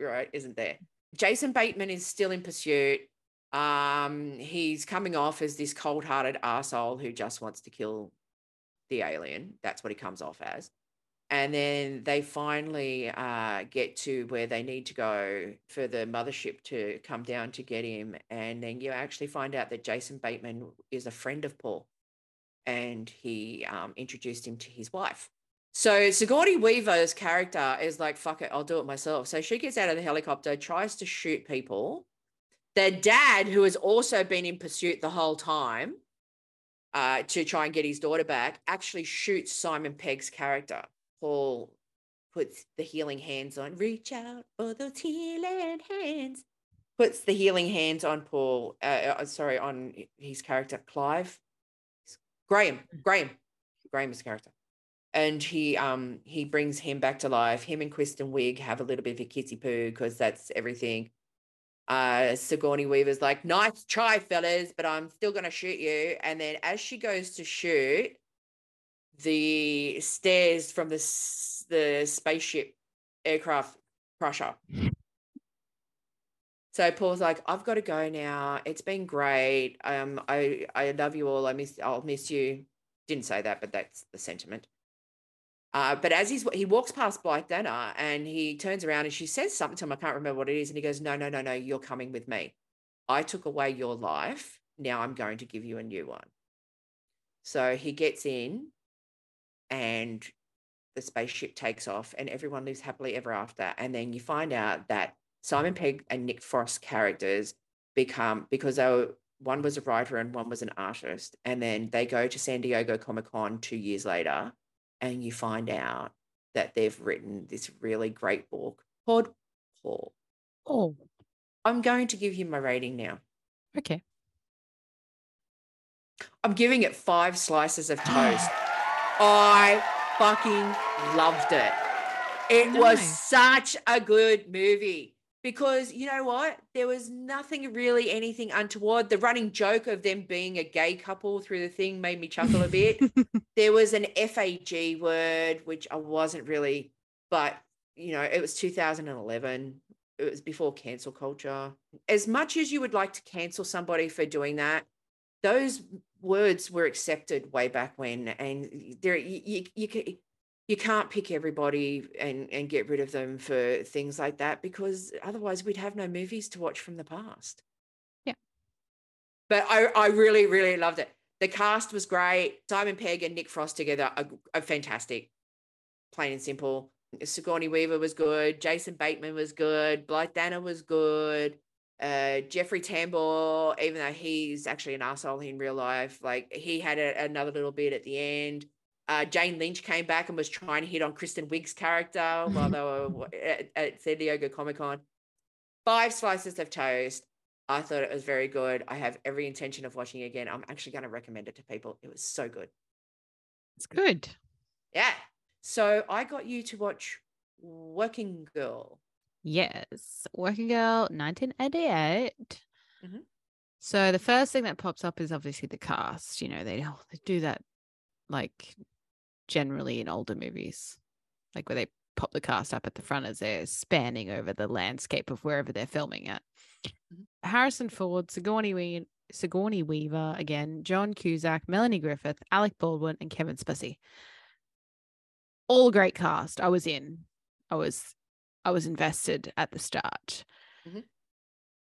right isn't there. Jason Bateman is still in pursuit. Um, he's coming off as this cold-hearted asshole who just wants to kill the alien. That's what he comes off as. And then they finally uh, get to where they need to go for the mothership to come down to get him. And then you actually find out that Jason Bateman is a friend of Paul and he um, introduced him to his wife. So Sigourney Weaver's character is like, fuck it, I'll do it myself. So she gets out of the helicopter, tries to shoot people. Their dad, who has also been in pursuit the whole time, uh, to try and get his daughter back, actually shoots Simon Pegg's character. Paul puts the healing hands on, reach out for those healing hands. Puts the healing hands on Paul, uh, uh, sorry, on his character, Clive. Graham, Graham, Graham's character. And he um he brings him back to life. Him and Kristen Wiig have a little bit of a kissy poo because that's everything. Uh Sigourney Weaver's like, nice try, fellas, but I'm still gonna shoot you. And then as she goes to shoot, the stairs from the the spaceship aircraft crusher. So Paul's like, I've got to go now. It's been great. Um, I I love you all. I miss. I'll miss you. Didn't say that, but that's the sentiment. Uh, but as he's he walks past Blythe Danner and he turns around and she says something to him. I can't remember what it is, and he goes, "No, no, no, no. You're coming with me. I took away your life. Now I'm going to give you a new one." So he gets in, and the spaceship takes off, and everyone lives happily ever after. And then you find out that Simon Pegg and Nick Frost characters become because they were one was a writer and one was an artist, and then they go to San Diego Comic Con two years later, and you find out that they've written this really great book called Paul. Oh, I'm going to give you my rating now. okay. I'm giving it five slices of toast. I fucking loved it. It was such a good movie because you know what? There was nothing really anything untoward. The running joke of them being a gay couple through the thing made me chuckle a bit. there was an FAG word, which I wasn't really, but you know, it was 2011. It was before cancel culture. As much as you would like to cancel somebody for doing that, those words were accepted way back when, and there you you, you, you can't pick everybody and and get rid of them for things like that because otherwise we'd have no movies to watch from the past. Yeah. But I I really really loved it. The cast was great. Simon Pegg and Nick Frost together are, are fantastic. Plain and simple. Sigourney Weaver was good. Jason Bateman was good. Blythe Danner was good. Uh, Jeffrey Tambor, even though he's actually an asshole in real life, like he had a, another little bit at the end. Uh, Jane Lynch came back and was trying to hit on Kristen Wiig's character while they were at, at San Diego Comic Con. Five slices of toast. I thought it was very good. I have every intention of watching it again. I'm actually going to recommend it to people. It was so good. It's good. Yeah. So I got you to watch Working Girl. Yes. Working Girl 1988. Mhm. So the first thing that pops up is obviously the cast. You know, they, they do that like generally in older movies, like where they pop the cast up at the front as they're spanning over the landscape of wherever they're filming at. Mhm. Harrison Ford, Sigourney, we- Sigourney Weaver again, Joan Cusack, Melanie Griffith, Alec Baldwin, and Kevin Spacey. All great cast. I was in. I was I was invested at the start. Mhm.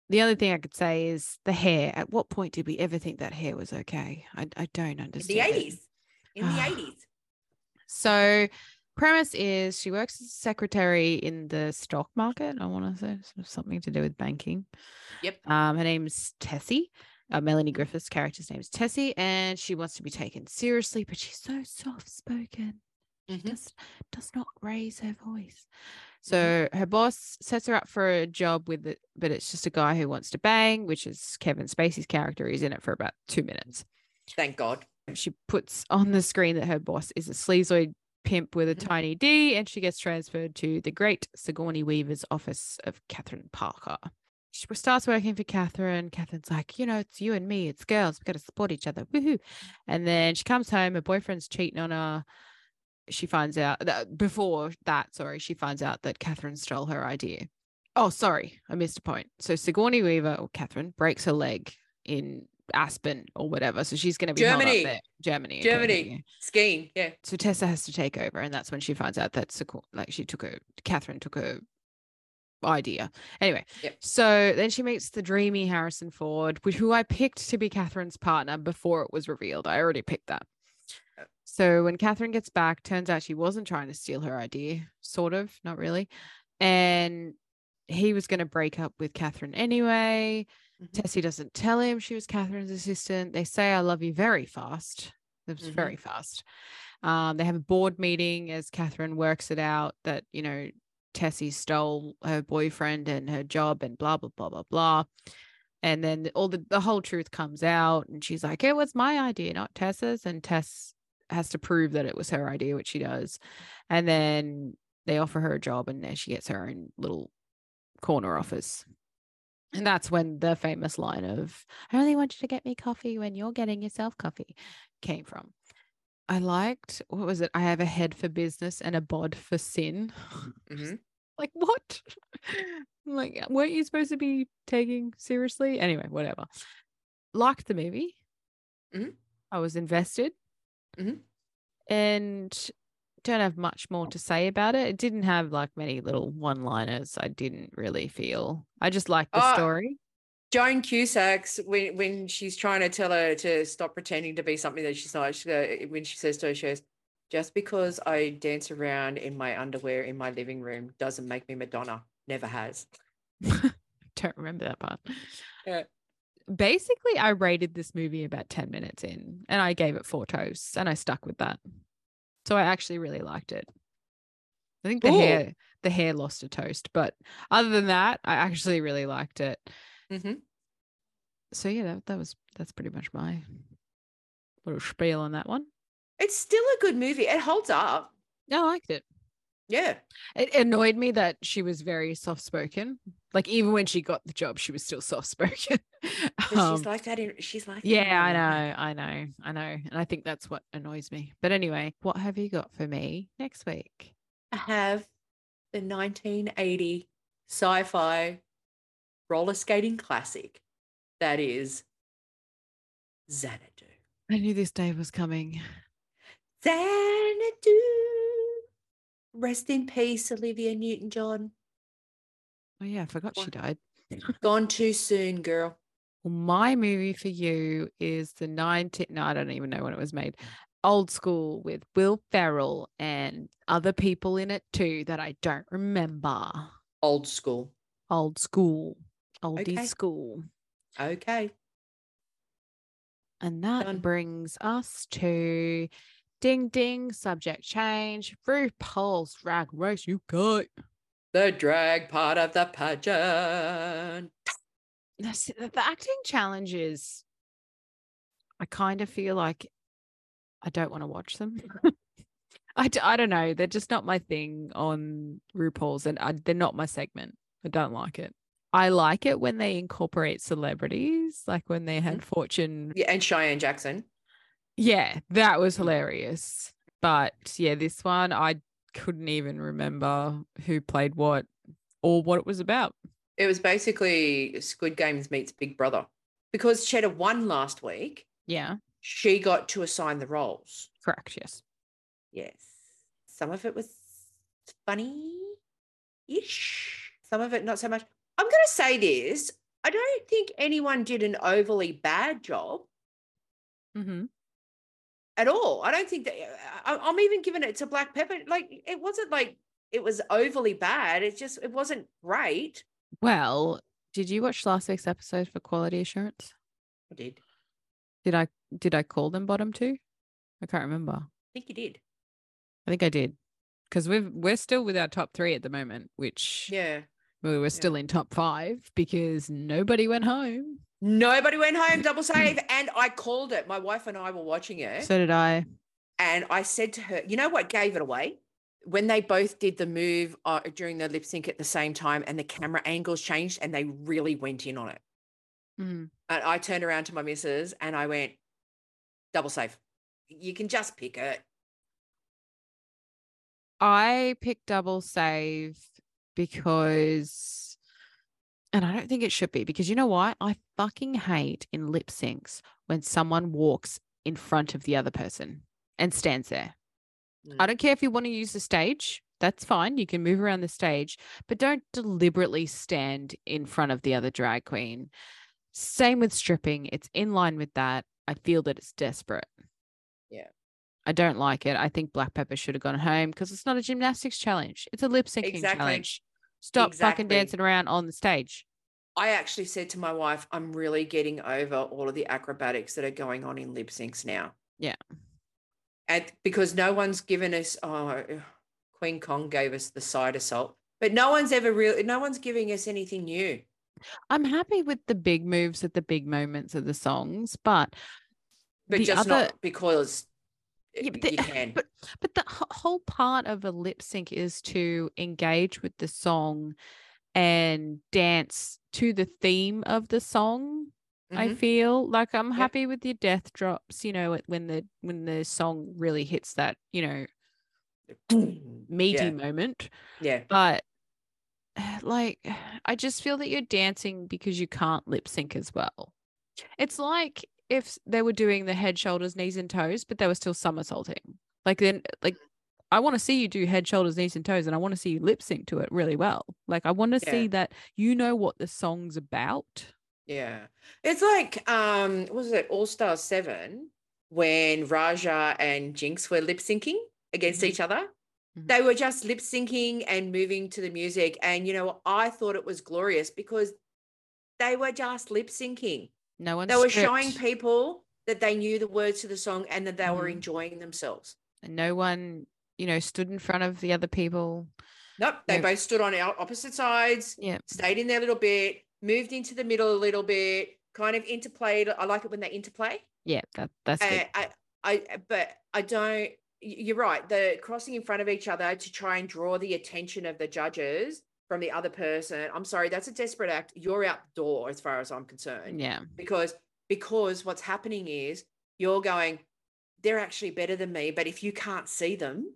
The only thing I could say is the hair. At what point did we ever think that hair was okay? I, I don't In understand. the. 80s. In the Ah. 80s. So, premise is she works as a secretary in the stock market. I want to say something to do with banking. Yep. Um, her name's Tessie. Uh, Melanie Griffith's character's name is Tessie, and she wants to be taken seriously, but she's so soft spoken. She Mhm. does does not raise her voice. So her boss sets her up for a job with it, but it's just a guy who wants to bang, which is Kevin Spacey's character. He's in it for about two minutes Thank God. She puts on the screen that her boss is a sleazoid pimp with a Mhm. tiny D, and she gets transferred to the great Sigourney Weaver's office of Catherine Parker. She starts working for Catherine. Catherine's like, you know, it's you and me, it's girls, we got to support each other. Woohoo. And then she comes home, her boyfriend's cheating on her. She finds out that before that, sorry, she finds out that Catherine stole her idea. Oh, sorry, I missed a point. So Sigourney Weaver or Catherine breaks her leg in Aspen or whatever. So she's going to be Germany. there. Germany. okay, Germany. Skiing. Yeah. So Tessa has to take over, and that's when she finds out that Sigour- like she took her, Catherine took her idea. Anyway, Yep. so then she meets the dreamy Harrison Ford, which who I picked to be Catherine's partner before it was revealed. I already picked that. So when Catherine gets back, turns out she wasn't trying to steal her idea, sort of, not really. And he was going to break up with Catherine anyway. Mhm. Tessie doesn't tell him she was Catherine's assistant. They say, I love you very fast. It was Mhm. very fast. Um, they have a board meeting as Catherine works it out that, you know, Tessie stole her boyfriend and her job and blah, blah, blah, blah, blah. And then all the, the whole truth comes out. And she's like, it was my idea, not Tessa's. And Tess has to prove that it was her idea, which she does. And then they offer her a job and there she gets her own little corner office. And that's when the famous line of, I only want you to get me coffee when you're getting yourself coffee came from. I liked, what was it? I have a head for business and a bod for sin. Mhm. like, what? like, weren't you supposed to be taking seriously? Anyway, whatever. Liked the movie. Mhm. I was invested. Mhm. And don't have much more to say about it. It didn't have like many little one liners. I didn't really feel. I just liked the Uh, story. Joan Cusack's when when she's trying to tell her to stop pretending to be something that she's not. She, when she says to her, she goes, "Just because I dance around in my underwear in my living room doesn't make me Madonna. Never has." don't remember that part. Yeah. Basically, I rated this movie about 10 minutes in and I gave it four toasts and I stuck with that. So I actually really liked it. I think the Cool. hair the hair lost a toast, but other than that, I actually really liked it. hmm So yeah, that, that was that's pretty much my little spiel on that one. It's still a good movie. It holds up. I liked it. Yeah. It annoyed me that she was very soft spoken. Like even when she got the job, she was still soft spoken. But she's like that. In, she's like. Um, Yeah, I know, I know, I know. And I think that's what annoys me. But anyway, what have you got for me next week? I have the 1980 sci-fi roller skating classic that is Xanadu. I knew this day was coming. Xanadu. Rest in peace, Olivia Newton-John. Oh yeah, I forgot she died. Gone too soon, girl. Well, my movie for you is the 19 no, I don't even know when it was made. Mm. Old school with Will Ferrell and other people in it too that I don't remember. Old school. Old school. Oldie Okay. school. Okay. And that Done. brings us to ding ding subject change. RuPaul's drag race you got. The drag part of the pageant. The the acting challenges. I kind of feel like I don't want to watch them. I, d- I don't know. They're just not my thing on RuPaul's, and I, they're not my segment. I don't like it. I like it when they incorporate celebrities, like when they mm-hmm. had Fortune. Yeah, and Cheyenne Jackson. Yeah, that was mm-hmm. hilarious. But yeah, this one I couldn't even remember who played what or what it was about. It was basically Squid Games meets Big Brother. Because Cheddar won last week, Yeah, she got to assign the roles. correct. Yes. Yes. Some of it was funny ish, some of it not so much. I'm going to say this I don't think anyone did an overly bad job Mm-hmm. at all. I don't think that I, I'm even giving it to Black Peppa. Like, it wasn't like it was overly bad. It just, it wasn't great. Well, did you watch last week's episode for quality assurance? I did. Did I did I call them bottom two? I can't remember. I think you did. I think I did. Because we've we're still with our top three at the moment, which Yeah. we were still in top five because nobody went home. Nobody went home, double save. And I called it. My wife and I were watching it. So did I. And I said to her, you know what gave it away? When they both did the move uh, during the lip sync at the same time and the camera angles changed and they really went in on it. Mm. And I turned around to my missus and I went, double save. You can just pick it. I picked double save because, and I don't think it should be because you know what? I fucking hate in lip syncs when someone walks in front of the other person and stands there. I Mm. don't care if you want to use the stage. That's fine. You can move around the stage, but don't deliberately stand in front of the other drag queen. Same with stripping. It's in line with that. I feel that it's desperate. Yeah. I don't like it. I think Black Peppa should have gone home because it's not a gymnastics challenge. It's a lip syncing Exactly. challenge. Stop fucking dancing around on the stage. I actually said to my wife, I'm really getting over all of the acrobatics that are going on in lip syncs now. Yeah. And because no one's given us, oh, Queen Kong gave us the side assault, but no one's ever really, no one's giving us anything new. I'm happy with the big moves at the big moments of the songs, but But just other, not because Yeah, but you the- can. but but the whole part of a lip sync is to engage with the song and dance to the theme of the song. I Mhm. feel like I'm Yep. happy with your death drops, you know, when the when the song really hits that, you know, meaty yeah, moment. yeah. But like I just feel that you're dancing because you can't lip sync as well. It's like if they were doing the head, shoulders, knees, and toes, but they were still somersaulting. Like then like I want to see you do head, shoulders, knees, and toes, and I want to see you lip sync to it really well. Like I want to Yeah. see that you know what the song's about. Yeah. It's like um was it All Star 7 when Raja and Jinx were lip syncing against Mhm. each other. Mhm. They were just lip syncing and moving to the music and you know I thought it was glorious because they were just lip syncing. No one's They were showing people that they knew the words to the song and that they were Mhm. enjoying themselves. and no one, you know, stood in front of the other people. Nope, they No. both stood on our opposite sides. Yeah. stayed in their little bit, moved into the middle a little bit, kind of interplayed. I like it when they interplay. Yeah, that that's good. Uh, I, I, but I don't. You're right. The crossing in front of each other to try and draw the attention of the judges from the other person. I'm sorry, that's a desperate act. You're out the door, as far as I'm concerned. Yeah. Because because what's happening is you're going. They're actually better than me, but if you can't see them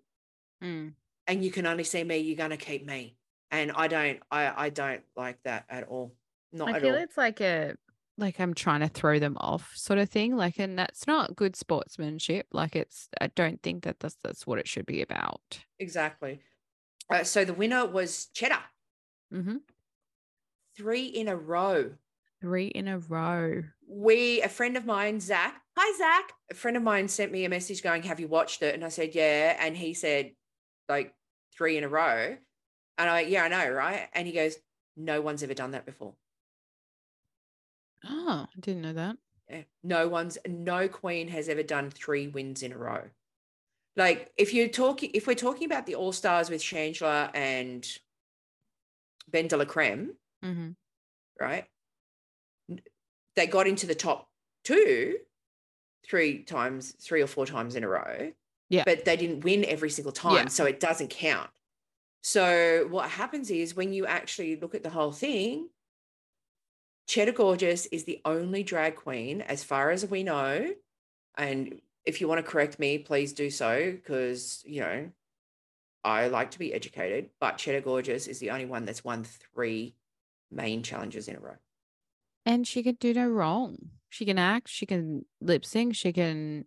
Mm. and you can only see me, you're going to keep me. And I don't. I I don't like that at all. Not I feel all. it's like a like I'm trying to throw them off sort of thing. Like, and that's not good sportsmanship. Like, it's I don't think that that's that's what it should be about. Exactly. Uh, so the winner was Cheddar, Mm-hmm. three in a row. Three in a row. We, a friend of mine, Zach, hi, Zach. A friend of mine sent me a message going, Have you watched it? And I said, Yeah. And he said, like, three in a row. And I, yeah, I know, right? And he goes, No one's ever done that before. Oh, I didn't know that. Yeah. No one's, no queen has ever done three wins in a row. Like, if you're talking, if we're talking about the All Stars with Shangela and Ben de la Creme, Mm-hmm. right? They got into the top two three times, three or four times in a row. Yeah. But they didn't win every single time. Yeah. So it doesn't count. So what happens is when you actually look at the whole thing, Cheddar Gorgeous is the only drag queen, as far as we know. And if you want to correct me, please do so, because, you know, I like to be educated, but Cheddar Gorgeous is the only one that's won three main challenges in a row. And she can do no wrong. She can act. She can lip sync. She can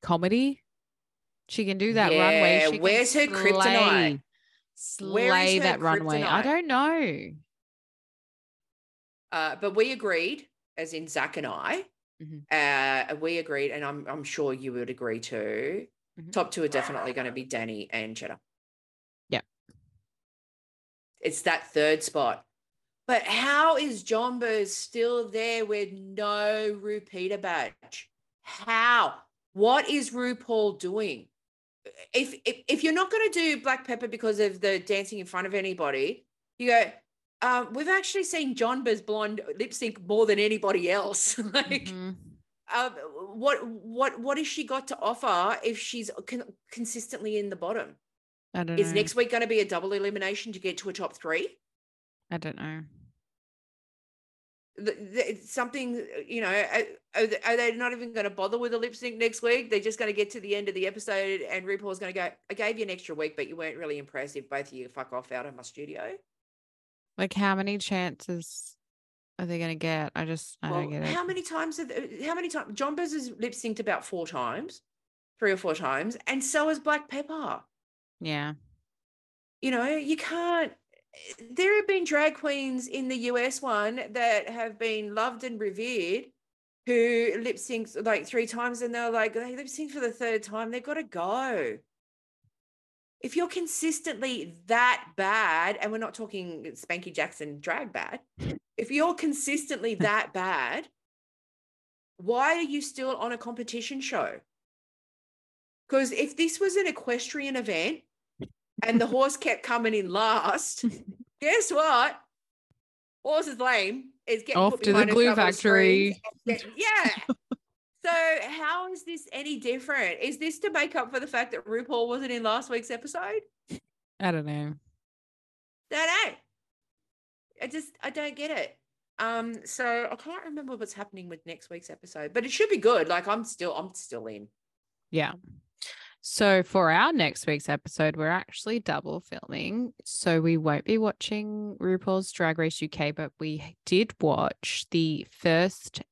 comedy. She can do that runway. She where's her kryptonite? slay- Where is her that runway. I don't know. Uh, but we agreed, as in Zach and I, Mhm. uh, we agreed, and I'm I'm sure you would agree too. Mhm. Top two are definitely going to be Danny and Cheddar. Yeah. It's that third spot. But how is Jonbers still there with no repeater badge? How? What is RuPaul doing? If if, if you're not going to do Black Peppa because of the dancing in front of anybody, you go. Um, we've actually seen Jonbers Blonde lip sync more than anybody else. like, Mhm. um, what what what has she got to offer if she's con- consistently in the bottom? I don't Is know. next week going to be a double elimination to get to a top three? I don't know. Th- th- it's something you know. Are, are they not even going to bother with a lip sync next week? They're just going to get to the end of the episode, and RuPaul's going to go. I gave you an extra week, but you weren't really impressive both of you fuck off out of my studio. Like, how many chances are they going to get? I just, I Well, don't get it. how many times? Have, uh, how many times? Jonbers has lip synced about four times, three or four times, and so has Black Peppa. Yeah. you know, you can't. There have been drag queens in the US one that have been loved and revered who lip syncs like three times and they're like, they lip sync for the third time. They've got to go. If you're consistently that bad, and we're not talking Spankie Jackzon drag bad, if you're consistently that bad, why are you still on a competition show? Because if this was an equestrian event and the horse kept coming in last, guess what? Horse is lame. It's getting Off put to the glue couple of screens. factory. Yeah. So how is this any different? Is this to make up for the fact that RuPaul wasn't in last week's episode? I don't know. I Don't know. I just I don't get it. Um, so I can't remember what's happening with next week's episode, but it should be good. Like I'm still I'm still in. Yeah. So for our next week's episode, we're actually double filming. So we won't be watching RuPaul's Drag Race UK, but we did watch the first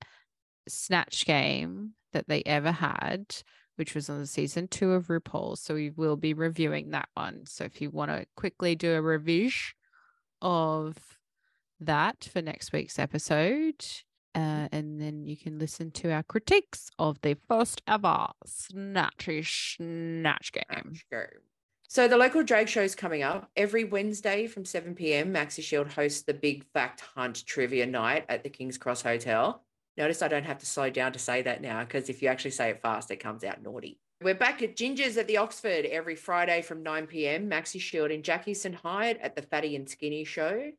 Snatch game that they ever had, which was on the season two of RuPaul. So we will be reviewing that one. So if you want to quickly do a review of that for next week's episode, uh, and then you can listen to our critiques of the first ever Snatchy Snatch game. Snatch game. So the local drag show is coming up every Wednesday from 7 p.m. Maxi Shield hosts the Big Fact Hunt trivia night at the King's Cross Hotel. Notice I don't have to slow down to say that now because if you actually say it fast, it comes out naughty. We're back at Ginger's at the Oxford every Friday from 9 p.m. Maxi Shield and Jackie St. Hyde at the Fatty and Skinny show.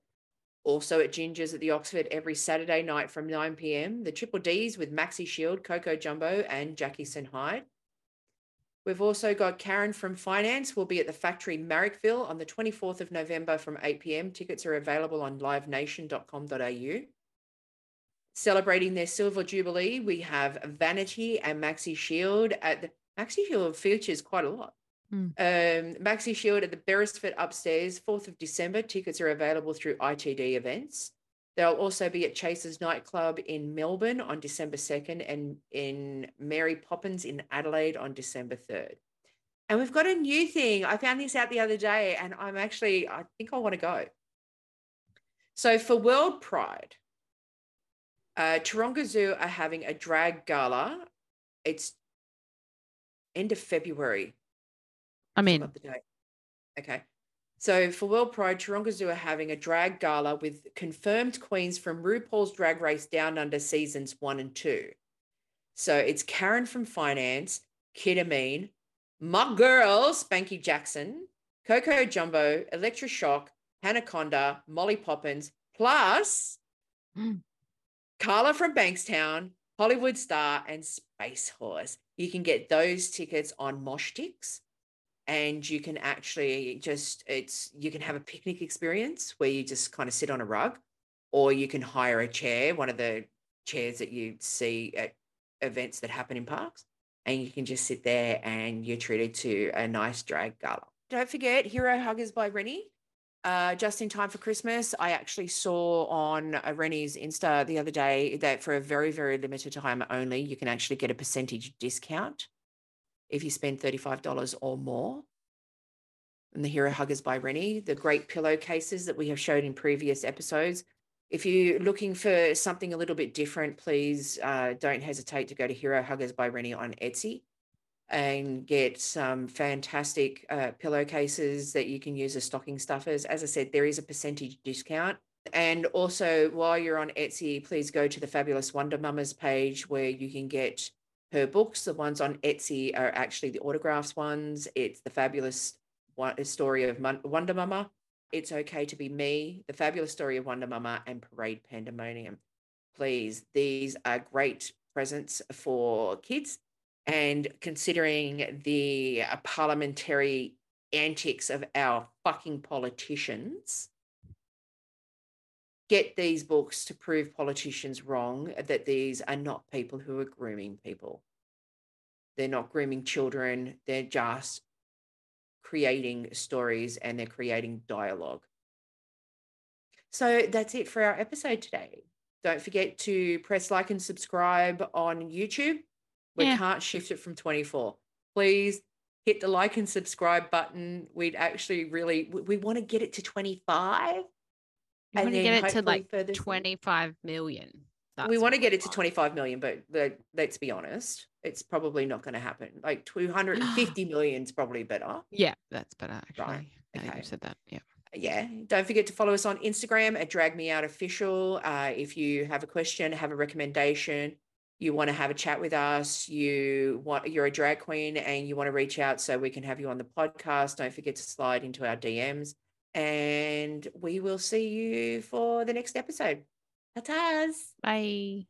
Also at Ginger's at the Oxford every Saturday night from 9 p.m. The Triple D's with Maxi Shield, Coco Jumbo, and Jackie St. Hyde. We've also got Karen from Finance We'll be at the factory Marrickville on the 24th of November from 8 p.m. Tickets are available on livenation.com.au. Celebrating their silver jubilee, we have Vanity and Maxi Shield at the Maxi Shield features quite a lot. Hmm. Um, Maxi Shield at the Beresford upstairs, 4th of December. Tickets are available through ITD events. They'll also be at Chase's nightclub in Melbourne on December 2nd and in Mary Poppins in Adelaide on December 3rd. And we've got a new thing. I found this out the other day and I'm actually, I think I want to go. So for World Pride, uh, Taronga Zoo are having a drag gala. It's end of February. I mean, the date. Okay. So for World Pride, Taronga Zoo are having a drag gala with confirmed queens from RuPaul's Drag Race Down Under seasons one and two. So it's Karen from Finance, Kita Mean, my girl, Spankie Jackzon, Coco Jumbo, Electra Shock, Hanaconda, Molly Poppins, plus Mm. Carla from Bankstown, Hollywould Star, and Space Horse. You can get those tickets on Mosh Moshtix and you can actually just it's you can have a picnic experience where you just kind of sit on a rug or you can hire a chair one of the chairs that you see at events that happen in parks and you can just sit there and you're treated to a nice drag gala don't forget hero huggers by rennie uh, just in time for Christmas, I actually saw on uh, Rennie's Insta the other day that for a very, very limited time only, you can actually get a percentage discount if you spend $35 or more. And the Hero Huggers by Rennie, the great pillowcases that we have showed in previous episodes. If you're looking for something a little bit different, please uh, don't hesitate to go to Hero Huggers by Rennie on Etsy and get some fantastic uh, pillowcases that you can use as stocking stuffers. As I said, there is a percentage discount. And also, while you're on Etsy, please go to the Fabulous Wonder Mamas page where you can get her books. The ones on Etsy are actually the autographs ones. It's the Fabulous Story of Wonder Mama. It's Okay to Be Me, The Fabulous Story of Wonder Mama, and Parade Pandemonium. Please, these are great presents for kids and considering the uh, parliamentary antics of our fucking politicians, get these books to prove politicians wrong that these are not people who are grooming people. They're not grooming children, they're just creating stories and they're creating dialogue. So that's it for our episode today. Don't forget to press like and subscribe on YouTube. We Yeah. can't shift it from 24. Please hit the like and subscribe button. We'd actually really we, we want to get it to 25. You want to get it to like further through- 25 million. we want to get it to 25 million, but the, let's be honest, it's probably not going to happen. Like 250 million is probably better. Yeah, that's better actually. Right, okay. you've said that. Yeah. yeah don't forget to follow us on instagram at drag me out official uh, if you have a question have a recommendation you want to have a chat with us you want you're a drag queen and you want to reach out so we can have you on the podcast don't forget to slide into our dms and we will see you for the next episode Ta-tas. Bye.